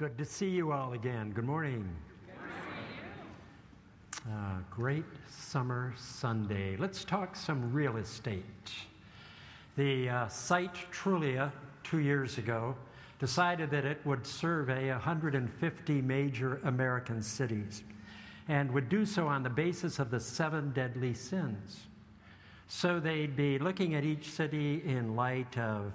Good to see you all again. Good morning. Uh, great summer Sunday. Let's talk some real estate. The uh, site Trulia, two years ago, decided that it would survey 150 major American cities and would do so on the basis of the seven deadly sins. So they'd be looking at each city in light of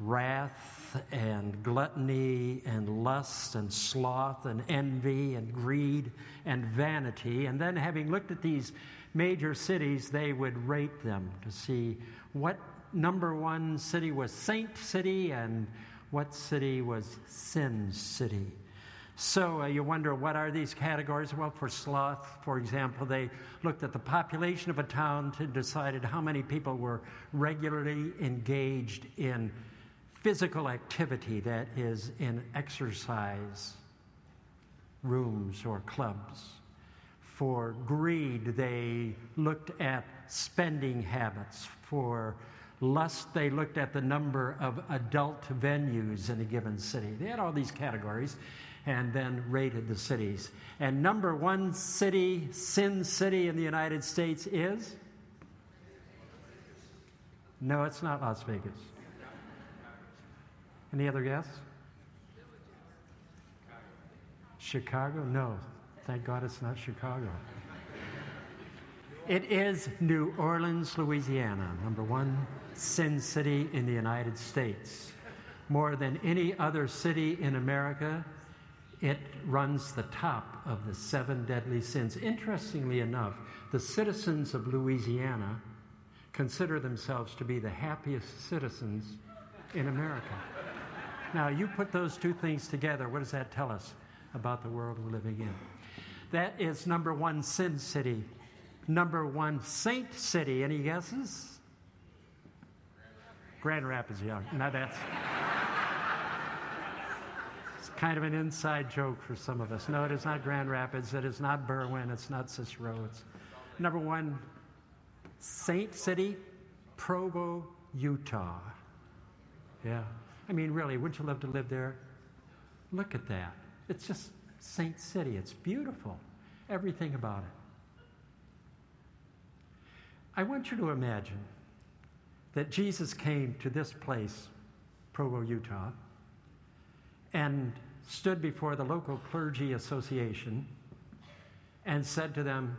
wrath and gluttony and lust and sloth and envy and greed and vanity. And then, having looked at these major cities, they would rate them to see what number one city was saint city and what city was sin city. So uh, you wonder, what are these categories? Well, for sloth, for example, they looked at the population of a town to decided how many people were regularly engaged in physical activity that is in exercise rooms or clubs. For greed, they looked at spending habits. For lust, they looked at the number of adult venues in a given city. They had all these categories and then rated the cities. And number one city, sin city in the United States is? No, it's not Las Vegas. Any other guess? Chicago? No. Thank God it's not Chicago. It is New Orleans, Louisiana, number one sin city in the United States. More than any other city in America, it runs the top of the seven deadly sins. Interestingly enough, the citizens of Louisiana consider themselves to be the happiest citizens in America. Now, you put those two things together, what does that tell us about the world we're living in? That is number one, Sin City. Number one, Saint City. Any guesses? Grand Rapids, young. Now that's. it's kind of an inside joke for some of us. No, it is not Grand Rapids. It is not Berwyn. It's not Cicero. It's number one, Saint City, Provo, Utah. Yeah. I mean, really, wouldn't you love to live there? Look at that. It's just Saint City. It's beautiful. Everything about it. I want you to imagine that Jesus came to this place, Provo, Utah, and stood before the local clergy association and said to them,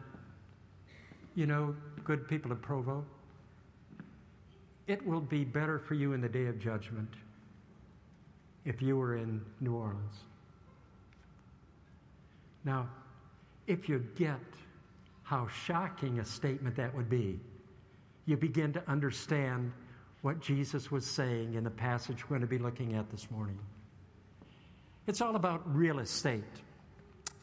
You know, good people of Provo, it will be better for you in the day of judgment if you were in New Orleans. Now, if you get how shocking a statement that would be, you begin to understand what Jesus was saying in the passage we're going to be looking at this morning. It's all about real estate.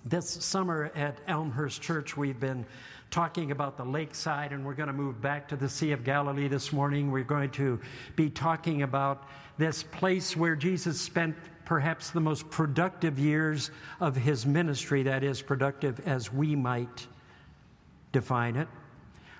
This summer at Elmhurst Church, we've been talking about the lakeside, and we're going to move back to the Sea of Galilee this morning. We're going to be talking about this place where Jesus spent perhaps the most productive years of his ministry, that is, productive as we might define it.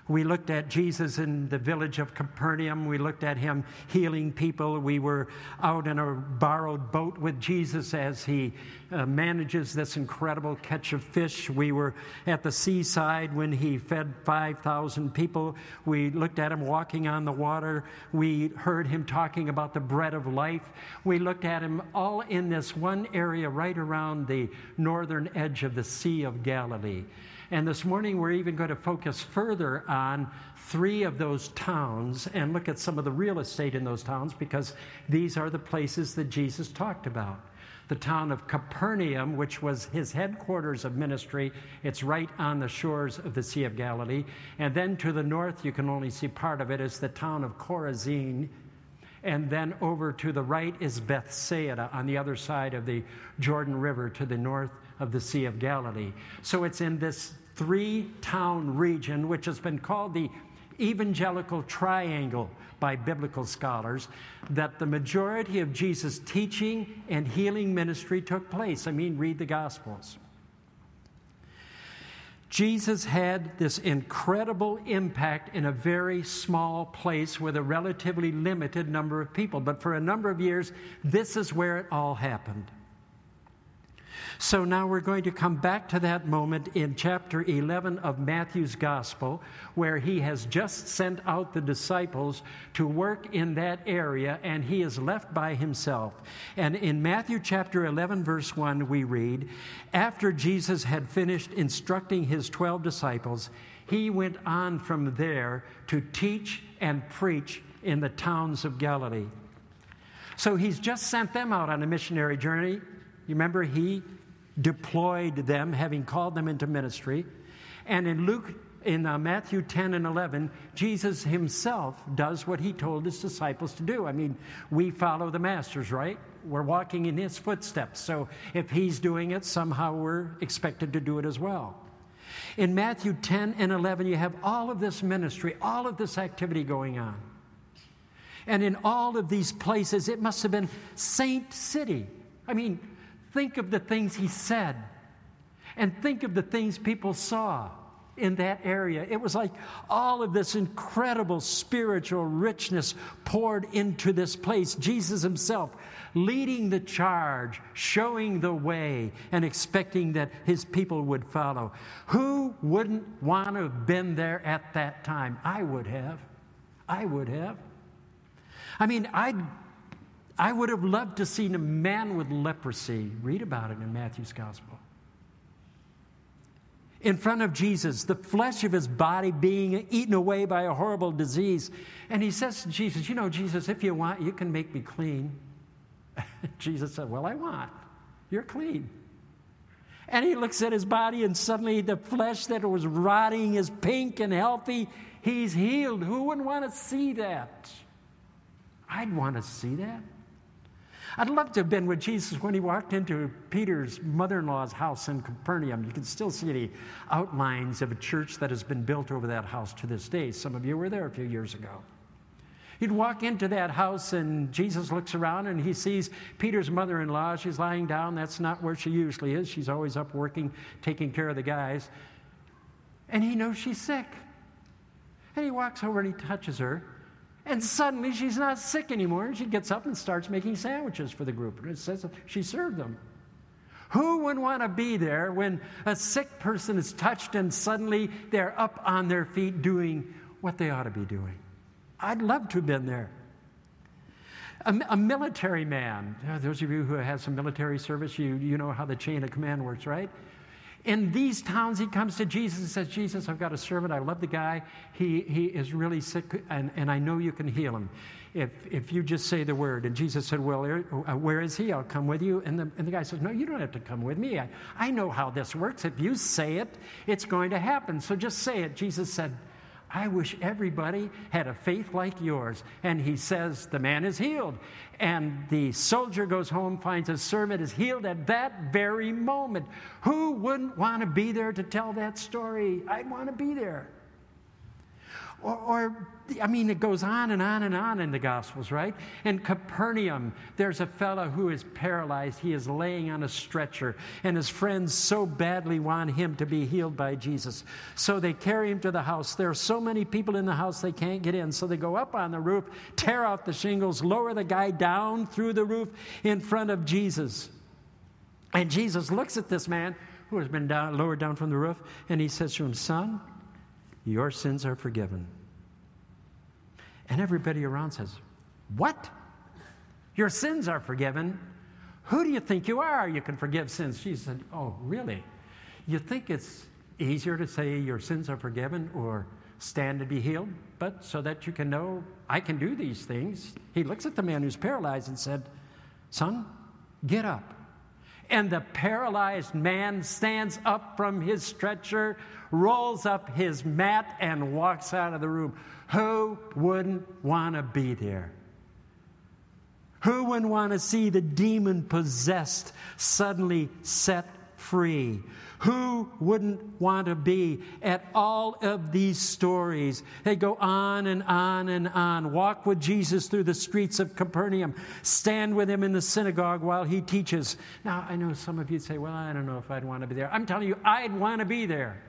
We looked at Jesus in the village of Capernaum. We looked at him healing people. We were out in a borrowed boat with Jesus as he uh, manages this incredible catch of fish. We were at the seaside when he fed 5,000 people. We looked at him walking on the water. We heard him talking about the bread of life. We looked at him all in this one area right around the northern edge of the Sea of Galilee. And this morning, we're even going to focus further on three of those towns and look at some of the real estate in those towns because these are the places that Jesus talked about. The town of Capernaum, which was his headquarters of ministry, it's right on the shores of the Sea of Galilee. And then to the north, you can only see part of it, is the town of Chorazin. And then over to the right is Bethsaida on the other side of the Jordan River to the north of the Sea of Galilee. So it's in this three town region, which has been called the evangelical triangle by biblical scholars, that the majority of Jesus' teaching and healing ministry took place. I mean, read the Gospels. Jesus had this incredible impact in a very small place with a relatively limited number of people. But for a number of years, this is where it all happened. So now we're going to come back to that moment in chapter 11 of Matthew's Gospel, where he has just sent out the disciples to work in that area, and he is left by himself. And in Matthew chapter 11, verse 1, we read After Jesus had finished instructing his 12 disciples, he went on from there to teach and preach in the towns of Galilee. So he's just sent them out on a missionary journey. You remember, he deployed them, having called them into ministry. And in Luke, in uh, Matthew 10 and 11, Jesus himself does what he told his disciples to do. I mean, we follow the masters, right? We're walking in his footsteps. So if he's doing it, somehow we're expected to do it as well. In Matthew 10 and 11, you have all of this ministry, all of this activity going on. And in all of these places, it must have been Saint City. I mean, Think of the things he said and think of the things people saw in that area. It was like all of this incredible spiritual richness poured into this place. Jesus himself leading the charge, showing the way, and expecting that his people would follow. Who wouldn't want to have been there at that time? I would have. I would have. I mean, I'd I would have loved to seen a man with leprosy. Read about it in Matthew's gospel. In front of Jesus, the flesh of his body being eaten away by a horrible disease. And he says to Jesus, You know, Jesus, if you want, you can make me clean. Jesus said, Well, I want. You're clean. And he looks at his body, and suddenly the flesh that was rotting is pink and healthy. He's healed. Who wouldn't want to see that? I'd want to see that. I'd love to have been with Jesus when he walked into Peter's mother in law's house in Capernaum. You can still see the outlines of a church that has been built over that house to this day. Some of you were there a few years ago. He'd walk into that house, and Jesus looks around and he sees Peter's mother in law. She's lying down. That's not where she usually is. She's always up working, taking care of the guys. And he knows she's sick. And he walks over and he touches her. And suddenly she's not sick anymore. And she gets up and starts making sandwiches for the group. And it says she served them. Who would want to be there when a sick person is touched and suddenly they're up on their feet doing what they ought to be doing? I'd love to have been there. A, a military man, those of you who have had some military service, you, you know how the chain of command works, right? In these towns, he comes to Jesus and says, Jesus, I've got a servant. I love the guy. He, he is really sick, and, and I know you can heal him if, if you just say the word. And Jesus said, Well, uh, where is he? I'll come with you. And the, and the guy says, No, you don't have to come with me. I, I know how this works. If you say it, it's going to happen. So just say it. Jesus said, I wish everybody had a faith like yours. And he says, The man is healed. And the soldier goes home, finds his servant is healed at that very moment. Who wouldn't want to be there to tell that story? I'd want to be there. Or, or, I mean, it goes on and on and on in the Gospels, right? In Capernaum, there's a fellow who is paralyzed. He is laying on a stretcher, and his friends so badly want him to be healed by Jesus. So they carry him to the house. There are so many people in the house they can't get in. So they go up on the roof, tear out the shingles, lower the guy down through the roof in front of Jesus. And Jesus looks at this man who has been down, lowered down from the roof, and he says to him, Son, your sins are forgiven. And everybody around says, What? Your sins are forgiven? Who do you think you are? You can forgive sins. She said, Oh, really? You think it's easier to say your sins are forgiven or stand to be healed? But so that you can know I can do these things. He looks at the man who's paralyzed and said, Son, get up. And the paralyzed man stands up from his stretcher, rolls up his mat, and walks out of the room. Who wouldn't want to be there? Who wouldn't want to see the demon possessed suddenly set free? Who wouldn't want to be at all of these stories? They go on and on and on. Walk with Jesus through the streets of Capernaum. Stand with him in the synagogue while he teaches. Now, I know some of you say, well, I don't know if I'd want to be there. I'm telling you, I'd want to be there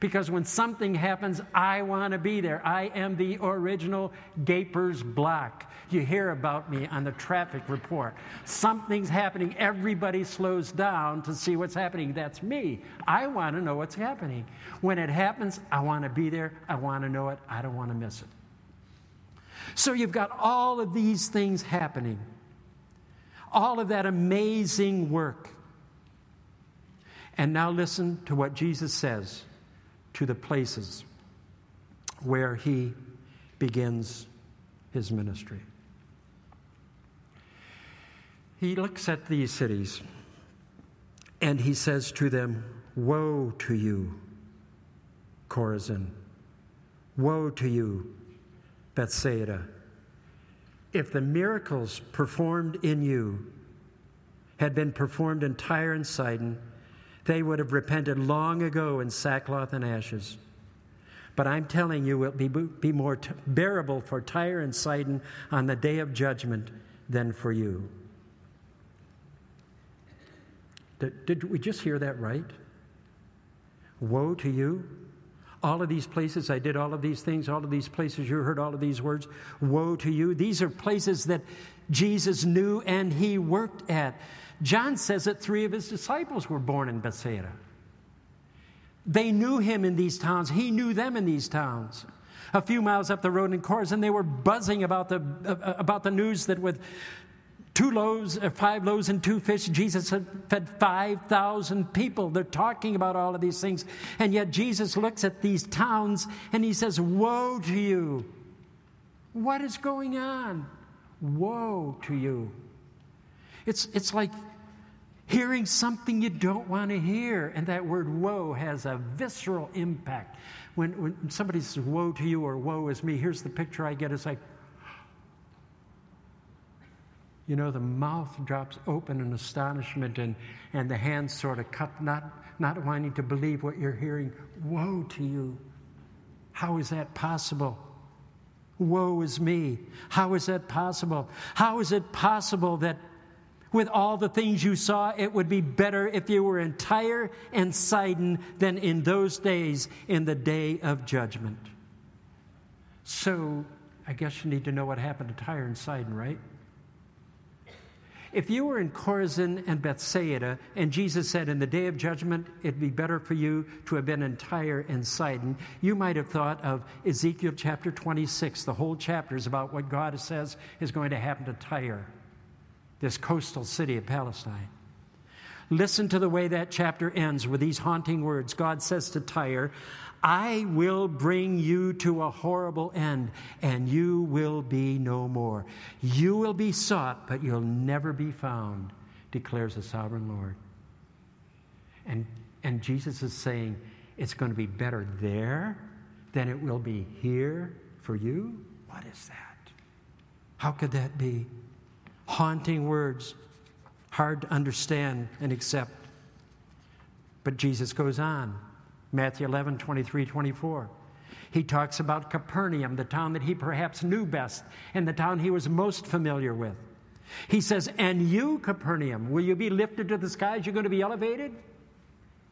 Because when something happens, I want to be there. I am the original Gaper's Block. You hear about me on the traffic report. Something's happening. Everybody slows down to see what's happening. That's me. I want to know what's happening. When it happens, I want to be there. I want to know it. I don't want to miss it. So you've got all of these things happening, all of that amazing work. And now listen to what Jesus says to the places where he begins his ministry. He looks at these cities and he says to them, Woe to you, Chorazin! Woe to you, Bethsaida! If the miracles performed in you had been performed in Tyre and Sidon, they would have repented long ago in sackcloth and ashes. But I'm telling you, it will be, be more t- bearable for Tyre and Sidon on the day of judgment than for you. Did, did we just hear that right? Woe to you. All of these places, I did all of these things, all of these places, you heard all of these words. Woe to you. These are places that Jesus knew and he worked at. John says that three of his disciples were born in Bethsaida. They knew him in these towns, he knew them in these towns. A few miles up the road in Chorazin, they were buzzing about the, uh, about the news that with two loaves, uh, five loaves and two fish, Jesus had fed 5,000 people. They're talking about all of these things. And yet Jesus looks at these towns and he says, Woe to you! What is going on? Woe to you! It's, it's like hearing something you don't want to hear. And that word woe has a visceral impact. When, when somebody says woe to you or woe is me, here's the picture I get. It's like, you know, the mouth drops open in astonishment and, and the hands sort of cut, not, not wanting to believe what you're hearing. Woe to you. How is that possible? Woe is me. How is that possible? How is it possible that with all the things you saw, it would be better if you were in Tyre and Sidon than in those days in the day of judgment. So, I guess you need to know what happened to Tyre and Sidon, right? If you were in Chorazin and Bethsaida, and Jesus said, In the day of judgment, it'd be better for you to have been in Tyre and Sidon, you might have thought of Ezekiel chapter 26. The whole chapter is about what God says is going to happen to Tyre this coastal city of Palestine. Listen to the way that chapter ends with these haunting words. God says to Tyre, I will bring you to a horrible end, and you will be no more. You will be sought, but you'll never be found, declares the sovereign Lord. And, and Jesus is saying, it's going to be better there than it will be here for you? What is that? How could that be? Haunting words, hard to understand and accept. But Jesus goes on. Matthew 11, 23, 24. He talks about Capernaum, the town that he perhaps knew best and the town he was most familiar with. He says, And you, Capernaum, will you be lifted to the skies? You're going to be elevated?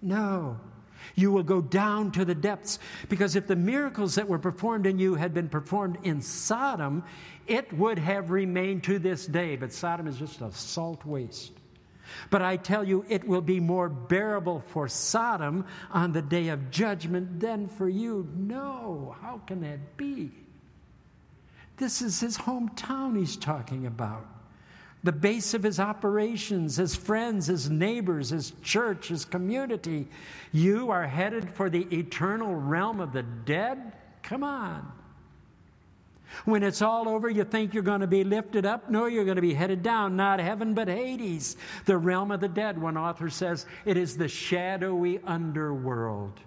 No. You will go down to the depths. Because if the miracles that were performed in you had been performed in Sodom, it would have remained to this day. But Sodom is just a salt waste. But I tell you, it will be more bearable for Sodom on the day of judgment than for you. No, how can that be? This is his hometown he's talking about the base of his operations, his friends, his neighbors, his church, his community. You are headed for the eternal realm of the dead? Come on. When it's all over, you think you're going to be lifted up? No, you're going to be headed down, not heaven, but Hades, the realm of the dead. One author says it is the shadowy underworld,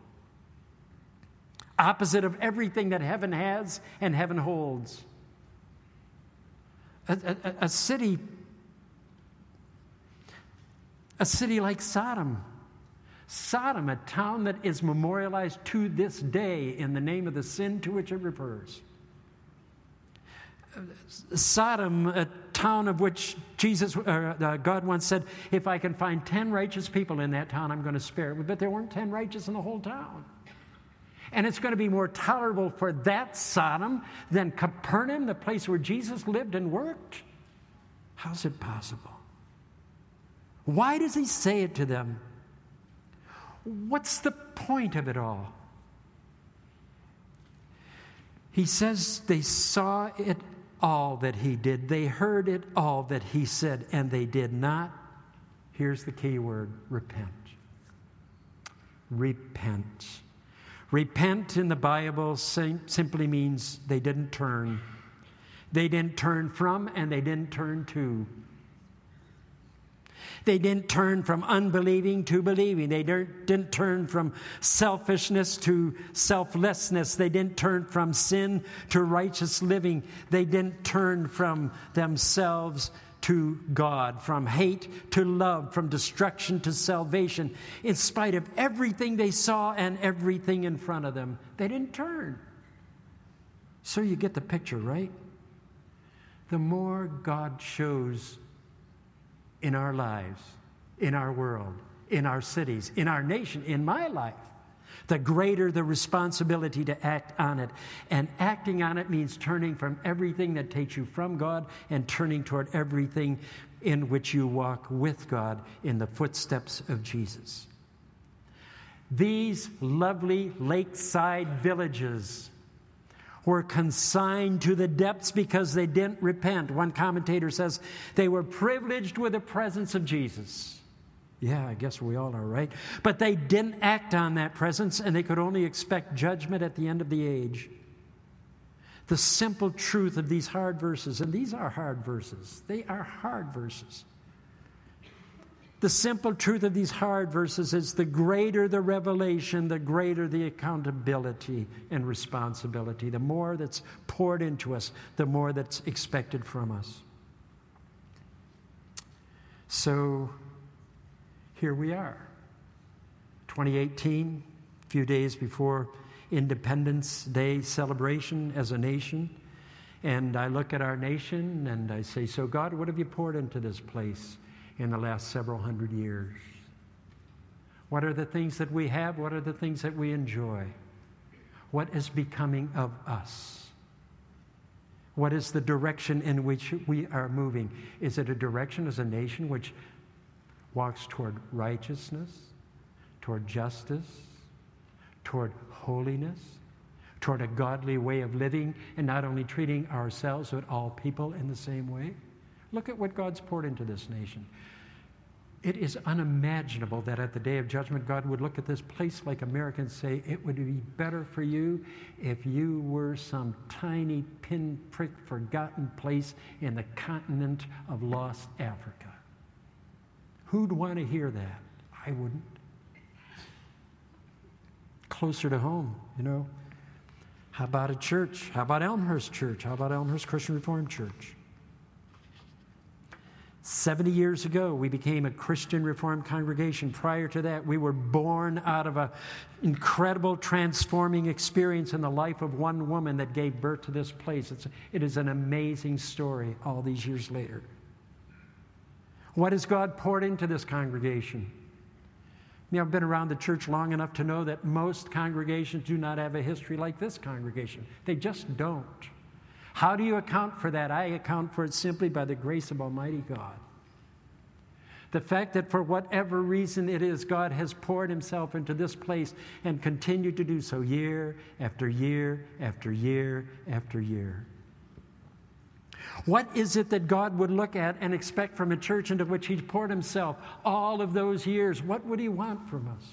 opposite of everything that heaven has and heaven holds. A, a, a city a city like Sodom. Sodom, a town that is memorialized to this day in the name of the sin to which it refers. Sodom, a town of which Jesus, uh, uh, God once said, if I can find 10 righteous people in that town, I'm going to spare it. But there weren't 10 righteous in the whole town. And it's going to be more tolerable for that Sodom than Capernaum, the place where Jesus lived and worked? How's it possible? Why does he say it to them? What's the point of it all? He says they saw it all that he did, they heard it all that he said, and they did not. Here's the key word repent. Repent. Repent in the Bible simply means they didn't turn. They didn't turn from and they didn't turn to. They didn't turn from unbelieving to believing. They didn't turn from selfishness to selflessness. They didn't turn from sin to righteous living. They didn't turn from themselves to God, from hate to love, from destruction to salvation. In spite of everything they saw and everything in front of them, they didn't turn. So you get the picture, right? The more God shows in our lives, in our world, in our cities, in our nation, in my life, the greater the responsibility to act on it. And acting on it means turning from everything that takes you from God and turning toward everything in which you walk with God in the footsteps of Jesus. These lovely lakeside villages were consigned to the depths because they didn't repent. One commentator says they were privileged with the presence of Jesus. Yeah, I guess we all are, right? But they didn't act on that presence and they could only expect judgment at the end of the age. The simple truth of these hard verses, and these are hard verses, they are hard verses. The simple truth of these hard verses is the greater the revelation, the greater the accountability and responsibility. The more that's poured into us, the more that's expected from us. So here we are. 2018, a few days before Independence Day celebration as a nation. And I look at our nation and I say, So, God, what have you poured into this place? In the last several hundred years? What are the things that we have? What are the things that we enjoy? What is becoming of us? What is the direction in which we are moving? Is it a direction as a nation which walks toward righteousness, toward justice, toward holiness, toward a godly way of living, and not only treating ourselves but all people in the same way? Look at what God's poured into this nation. It is unimaginable that at the day of judgment, God would look at this place like America and say, It would be better for you if you were some tiny pinprick forgotten place in the continent of lost Africa. Who'd want to hear that? I wouldn't. Closer to home, you know. How about a church? How about Elmhurst Church? How about Elmhurst Christian Reformed Church? 70 years ago, we became a Christian Reformed congregation. Prior to that, we were born out of an incredible transforming experience in the life of one woman that gave birth to this place. It's, it is an amazing story all these years later. What has God poured into this congregation? You know, I've been around the church long enough to know that most congregations do not have a history like this congregation. They just don't. How do you account for that? I account for it simply by the grace of Almighty God. The fact that for whatever reason it is, God has poured Himself into this place and continued to do so year after year after year after year. What is it that God would look at and expect from a church into which He's poured Himself all of those years? What would He want from us?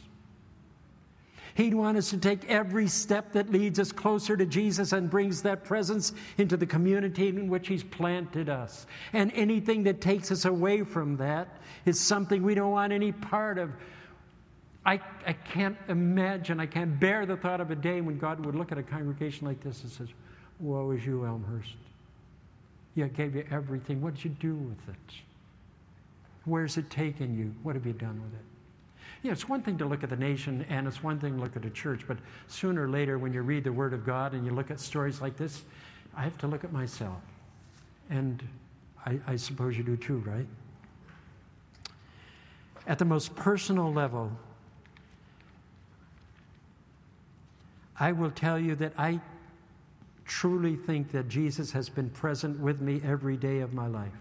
He'd want us to take every step that leads us closer to Jesus and brings that presence into the community in which He's planted us. And anything that takes us away from that is something we don't want any part of. I, I can't imagine, I can't bear the thought of a day when God would look at a congregation like this and says, Woe is you, Elmhurst. Yeah, I gave you everything. What did you do with it? Where's it taken you? What have you done with it? You know, it's one thing to look at the nation and it's one thing to look at a church, but sooner or later, when you read the Word of God and you look at stories like this, I have to look at myself. And I, I suppose you do too, right? At the most personal level, I will tell you that I truly think that Jesus has been present with me every day of my life.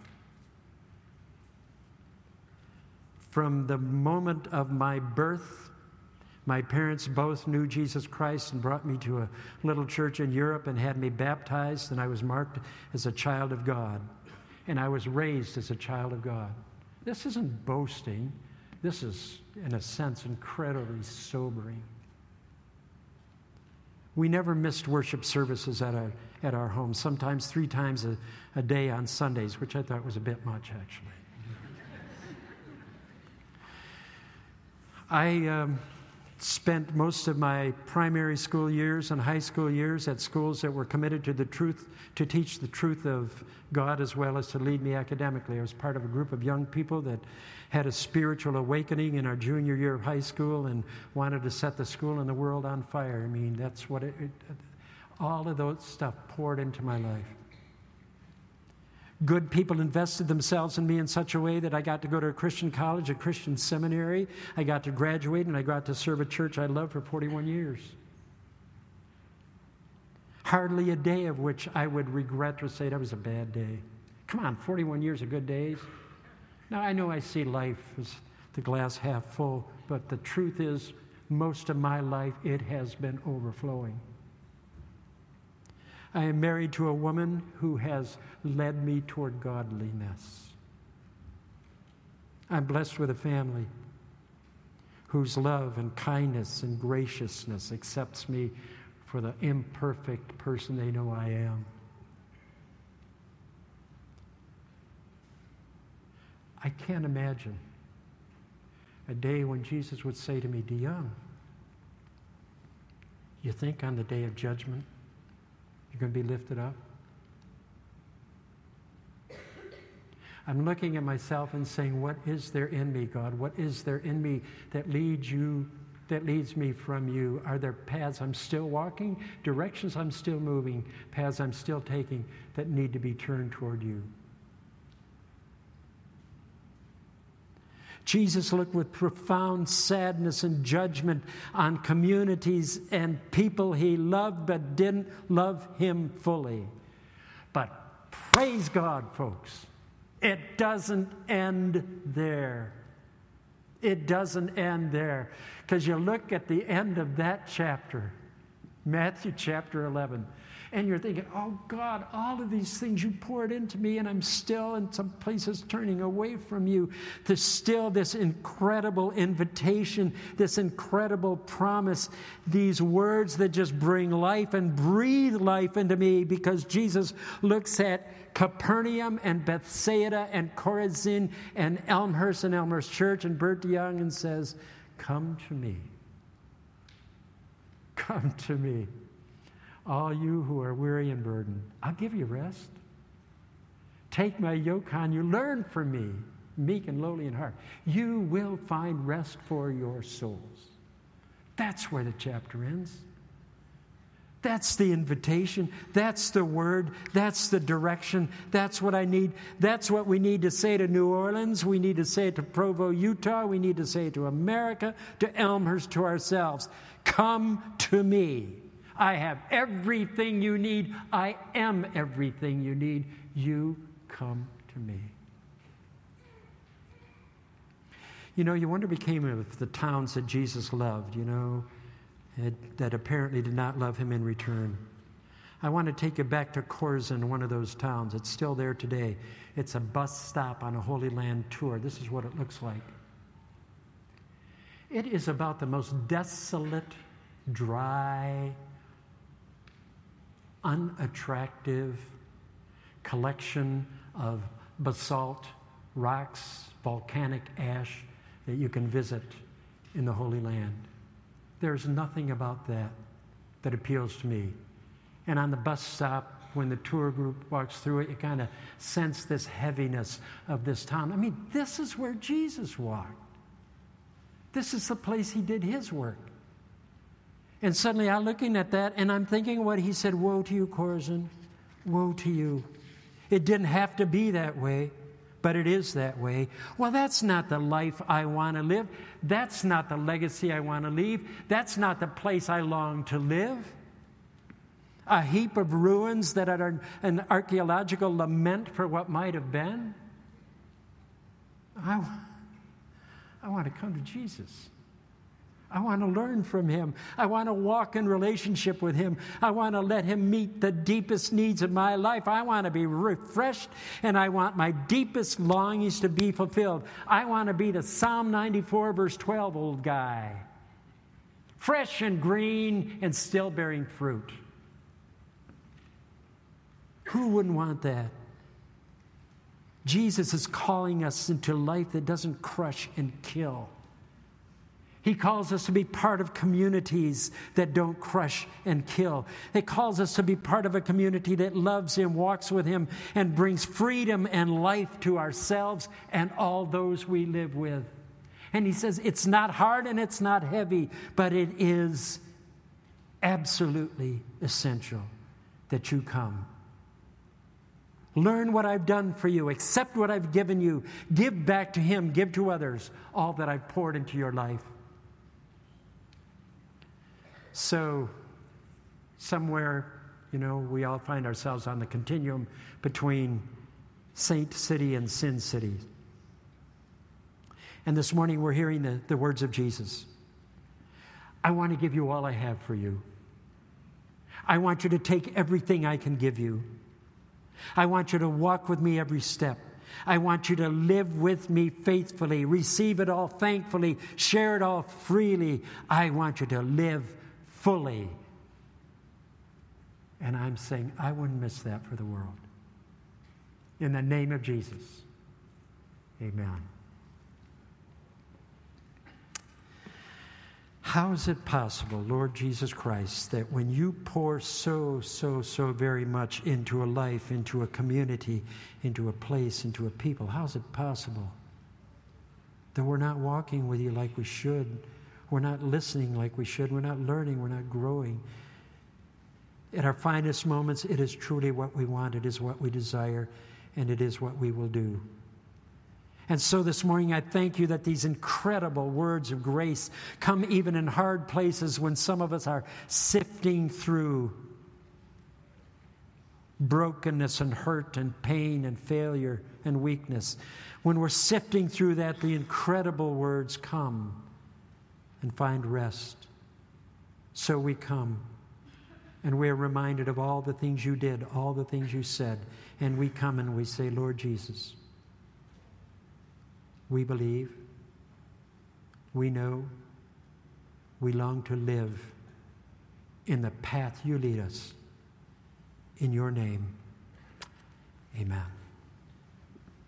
From the moment of my birth, my parents both knew Jesus Christ and brought me to a little church in Europe and had me baptized, and I was marked as a child of God. And I was raised as a child of God. This isn't boasting, this is, in a sense, incredibly sobering. We never missed worship services at our, at our home, sometimes three times a, a day on Sundays, which I thought was a bit much, actually. I um, spent most of my primary school years and high school years at schools that were committed to the truth, to teach the truth of God as well as to lead me academically. I was part of a group of young people that had a spiritual awakening in our junior year of high school and wanted to set the school and the world on fire. I mean, that's what it, it all of those stuff poured into my life. Good people invested themselves in me in such a way that I got to go to a Christian college, a Christian seminary. I got to graduate, and I got to serve a church I loved for 41 years. Hardly a day of which I would regret or say that was a bad day. Come on, 41 years of good days. Now, I know I see life as the glass half full, but the truth is, most of my life, it has been overflowing. I am married to a woman who has led me toward godliness. I'm blessed with a family whose love and kindness and graciousness accepts me for the imperfect person they know I am. I can't imagine a day when Jesus would say to me, DeYoung, you think on the day of judgment you're going to be lifted up? I'm looking at myself and saying, What is there in me, God? What is there in me that leads you, that leads me from you? Are there paths I'm still walking, directions I'm still moving, paths I'm still taking that need to be turned toward you? Jesus looked with profound sadness and judgment on communities and people he loved but didn't love him fully. But praise God, folks, it doesn't end there. It doesn't end there. Because you look at the end of that chapter, Matthew chapter 11 and you're thinking, oh God, all of these things you poured into me, and I'm still in some places turning away from you. There's still this incredible invitation, this incredible promise, these words that just bring life and breathe life into me because Jesus looks at Capernaum and Bethsaida and Chorazin and Elmhurst and Elmhurst Church and Bert Young and says, Come to me. Come to me. All you who are weary and burdened, I'll give you rest. Take my yoke on you. Learn from me, meek and lowly in heart. You will find rest for your souls. That's where the chapter ends. That's the invitation. That's the word. That's the direction. That's what I need. That's what we need to say to New Orleans. We need to say it to Provo, Utah. We need to say it to America, to Elmhurst, to ourselves. Come to me. I have everything you need. I am everything you need. You come to me. You know, you wonder what became of the towns that Jesus loved, you know, that apparently did not love him in return. I want to take you back to Chorazin, one of those towns. It's still there today. It's a bus stop on a Holy Land tour. This is what it looks like. It is about the most desolate, dry, unattractive collection of basalt, rocks, volcanic ash that you can visit in the Holy Land. There's nothing about that that appeals to me. And on the bus stop, when the tour group walks through it, you kind of sense this heaviness of this town. I mean, this is where Jesus walked. This is the place he did his work. And suddenly I'm looking at that and I'm thinking what he said Woe to you, Chorazin. Woe to you. It didn't have to be that way, but it is that way. Well, that's not the life I want to live. That's not the legacy I want to leave. That's not the place I long to live. A heap of ruins that are an archaeological lament for what might have been. I, I want to come to Jesus. I want to learn from him. I want to walk in relationship with him. I want to let him meet the deepest needs of my life. I want to be refreshed and I want my deepest longings to be fulfilled. I want to be the Psalm 94, verse 12 old guy, fresh and green and still bearing fruit. Who wouldn't want that? Jesus is calling us into life that doesn't crush and kill. He calls us to be part of communities that don't crush and kill. He calls us to be part of a community that loves Him, walks with Him, and brings freedom and life to ourselves and all those we live with. And He says it's not hard and it's not heavy, but it is absolutely essential that you come. Learn what I've done for you. Accept what I've given you. Give back to Him. Give to others all that I've poured into your life. So, somewhere, you know, we all find ourselves on the continuum between Saint City and Sin City. And this morning we're hearing the, the words of Jesus I want to give you all I have for you. I want you to take everything I can give you. I want you to walk with me every step. I want you to live with me faithfully, receive it all thankfully, share it all freely. I want you to live fully. And I'm saying, I wouldn't miss that for the world. In the name of Jesus, amen. How is it possible, Lord Jesus Christ, that when you pour so, so, so very much into a life, into a community, into a place, into a people, how is it possible that we're not walking with you like we should? We're not listening like we should. We're not learning. We're not growing. At our finest moments, it is truly what we want, it is what we desire, and it is what we will do. And so this morning, I thank you that these incredible words of grace come even in hard places when some of us are sifting through brokenness and hurt and pain and failure and weakness. When we're sifting through that, the incredible words come and find rest. So we come and we're reminded of all the things you did, all the things you said, and we come and we say, Lord Jesus, we believe, we know, we long to live in the path you lead us. In your name, amen.